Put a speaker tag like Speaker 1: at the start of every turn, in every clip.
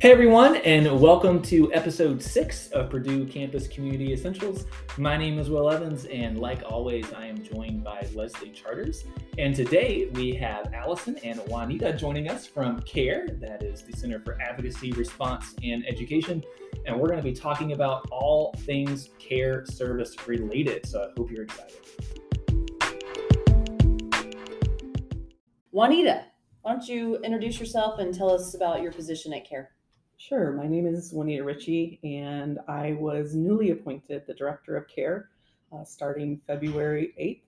Speaker 1: Hey everyone, and welcome to episode six of Purdue Campus Community Essentials. My name is Will Evans, and like always, I am joined by Leslie Charters. And today we have Allison and Juanita joining us from CARE, that is the Center for Advocacy, Response, and Education. And we're going to be talking about all things care service related. So I hope you're excited.
Speaker 2: Juanita, why don't you introduce yourself and tell us about your position at CARE?
Speaker 3: Sure. My name is Juanita Ritchie, and I was newly appointed the Director of Care uh, starting February 8th,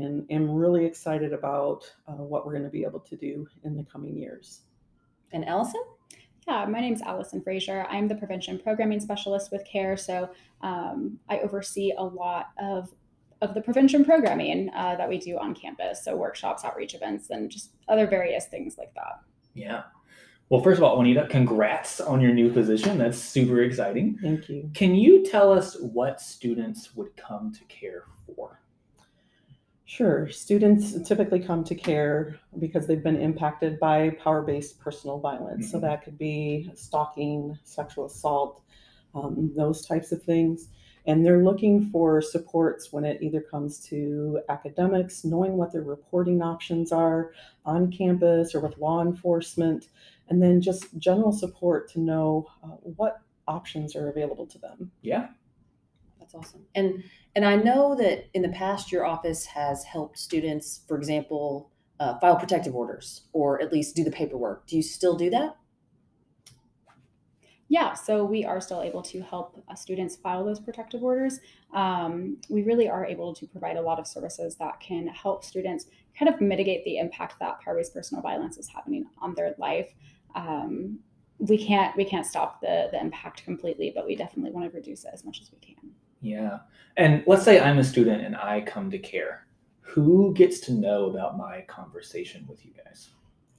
Speaker 3: and am really excited about uh, what we're going to be able to do in the coming years.
Speaker 2: And Allison?
Speaker 4: Yeah, my name is Allison Frazier. I'm the prevention programming specialist with CARE, so um, I oversee a lot of of the prevention programming uh, that we do on campus, so workshops, outreach events, and just other various things like that.
Speaker 1: Yeah. Well, first of all, Juanita, congrats on your new position. That's super exciting.
Speaker 3: Thank you.
Speaker 1: Can you tell us what students would come to care for?
Speaker 3: Sure. Students typically come to care because they've been impacted by power based personal violence. So
Speaker 1: Mhm.
Speaker 3: that could be stalking, sexual assault, um, those types of things. And they're looking for supports when it either comes to academics, knowing what their reporting options are on campus or with law enforcement, and then just general support to know uh, what options are available to them.
Speaker 1: Yeah.
Speaker 2: That's awesome. And and I know that in the past your office has helped students, for example, uh, file protective orders or at least do the paperwork. Do you still do that?
Speaker 4: Yeah, so we are still able to help uh, students file those protective orders. Um, we really are able to provide a lot of services that can help students kind of mitigate the impact that power-based personal violence is having on their life. Um, we can't we can't stop the the impact completely, but we definitely want to reduce it as much as we can.
Speaker 1: Yeah. And let's say I'm a student and I come to care. Who gets to know about my conversation with you guys?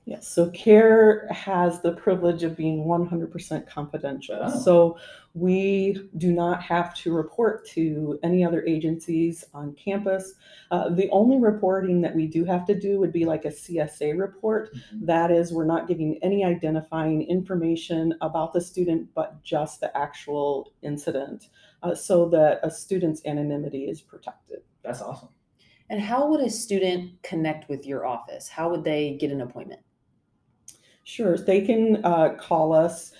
Speaker 3: Yes, so CARE has the privilege of being 100% confidential.
Speaker 1: Oh.
Speaker 3: So we do not have to report to any other agencies on campus. Uh, the only reporting that we do have to do would be like a CSA report. That is, we're not giving any identifying information about the student, but just the actual incident uh, so that a student's anonymity is protected.
Speaker 1: That's awesome.
Speaker 2: And how would a student connect with your office? How would they get an appointment?
Speaker 3: Sure, they can uh, call us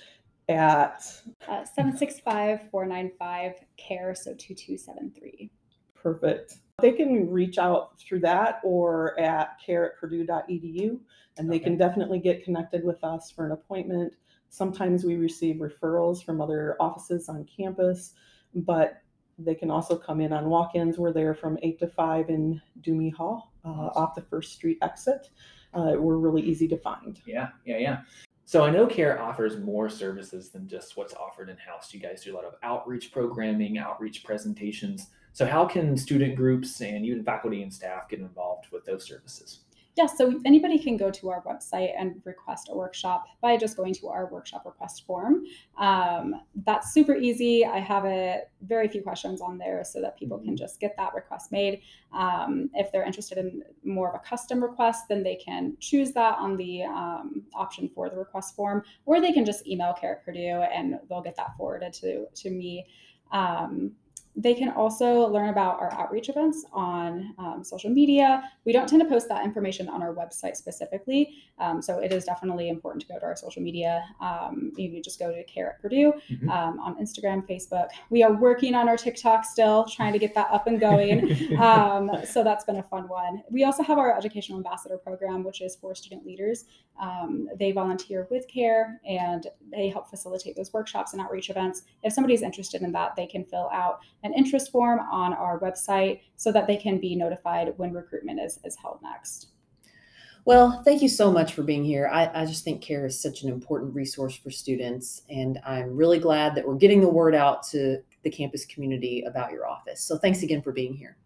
Speaker 3: at
Speaker 4: Uh, 765-495-CARE, so 2273.
Speaker 3: Perfect. They can reach out through that or at care at purdue.edu, and they can definitely get connected with us for an appointment. Sometimes we receive referrals from other offices on campus, but they can also come in on walk-ins. We're there from eight to five in Duhme Hall, uh, off the First Street exit. Uh, we're really easy to find.
Speaker 1: Yeah, yeah, yeah. So I know CARE offers more services than just what's offered in house. You guys do a lot of outreach programming, outreach presentations. So how can student groups and even faculty and staff get involved with those services?
Speaker 4: Yeah, so anybody can go to our website and request a workshop by just going to our workshop request form. Um, that's super easy. I have a very few questions on there so that people can just get that request made. Um, if they're interested in more of a custom request, then they can choose that on the um, option for the request form, or they can just email Care at Purdue and they'll get that forwarded to to me. Um, they can also learn about our outreach events on um, social media. We don't tend to post that information on our website specifically, um, so it is definitely important to go to our social media. Um, you can just go to Care at Purdue
Speaker 1: Mhm.
Speaker 4: um, on Instagram, Facebook. We are working on our TikTok still, trying to get that up and going. um, so that's been a fun one. We also have our educational ambassador program, which is for student leaders. Um, they volunteer with CARE and they help facilitate those workshops and outreach events. If somebody's interested in that, they can fill out an interest form on our website so that they can be notified when recruitment is, is held next.
Speaker 2: Well, thank you so much for being here. I, I just think CARE is such an important resource for students, and I'm really glad that we're getting the word out to the campus community about your office. So thanks again for being here.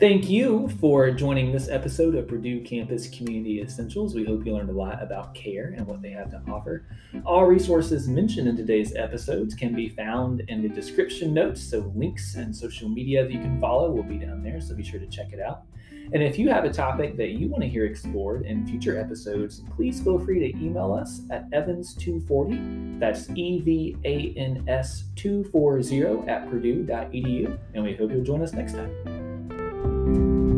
Speaker 1: Thank you for joining this episode of Purdue Campus Community Essentials. We hope you learned a lot about CARE and what they have to offer. All resources mentioned in today's episodes can be found in the description notes, so links and social media that you can follow will be down there, so be sure to check it out. And if you have a topic that you want to hear explored in future episodes, please feel free to email us at evans240, that's E V A N S 240 at purdue.edu, and we hope you'll join us next time. Thank you.